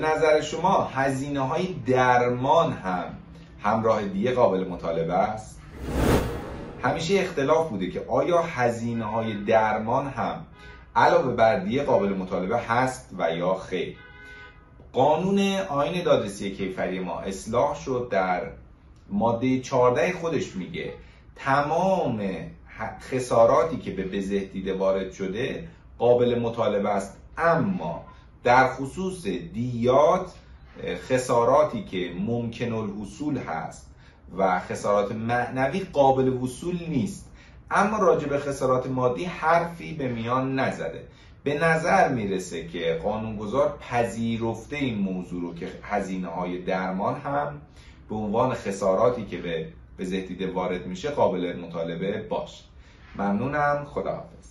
به نظر شما هزینه های درمان هم همراه دیه قابل مطالبه است؟ همیشه اختلاف بوده که آیا هزینه های درمان هم علاوه بر دیه قابل مطالبه هست و یا خیر قانون آین دادرسی کیفری ما اصلاح شد در ماده 14 خودش میگه تمام خساراتی که به بزهدیده وارد شده قابل مطالبه است اما در خصوص دیات خساراتی که ممکن الحصول هست و خسارات معنوی قابل وصول نیست. اما راجع به خسارات مادی حرفی به میان نزده. به نظر می‌رسه که قانونگذار پذیرفته این موضوع رو که هزینه های درمان هم به عنوان خساراتی که به به وارد میشه قابل مطالبه باشه. ممنونم. خداحافظ.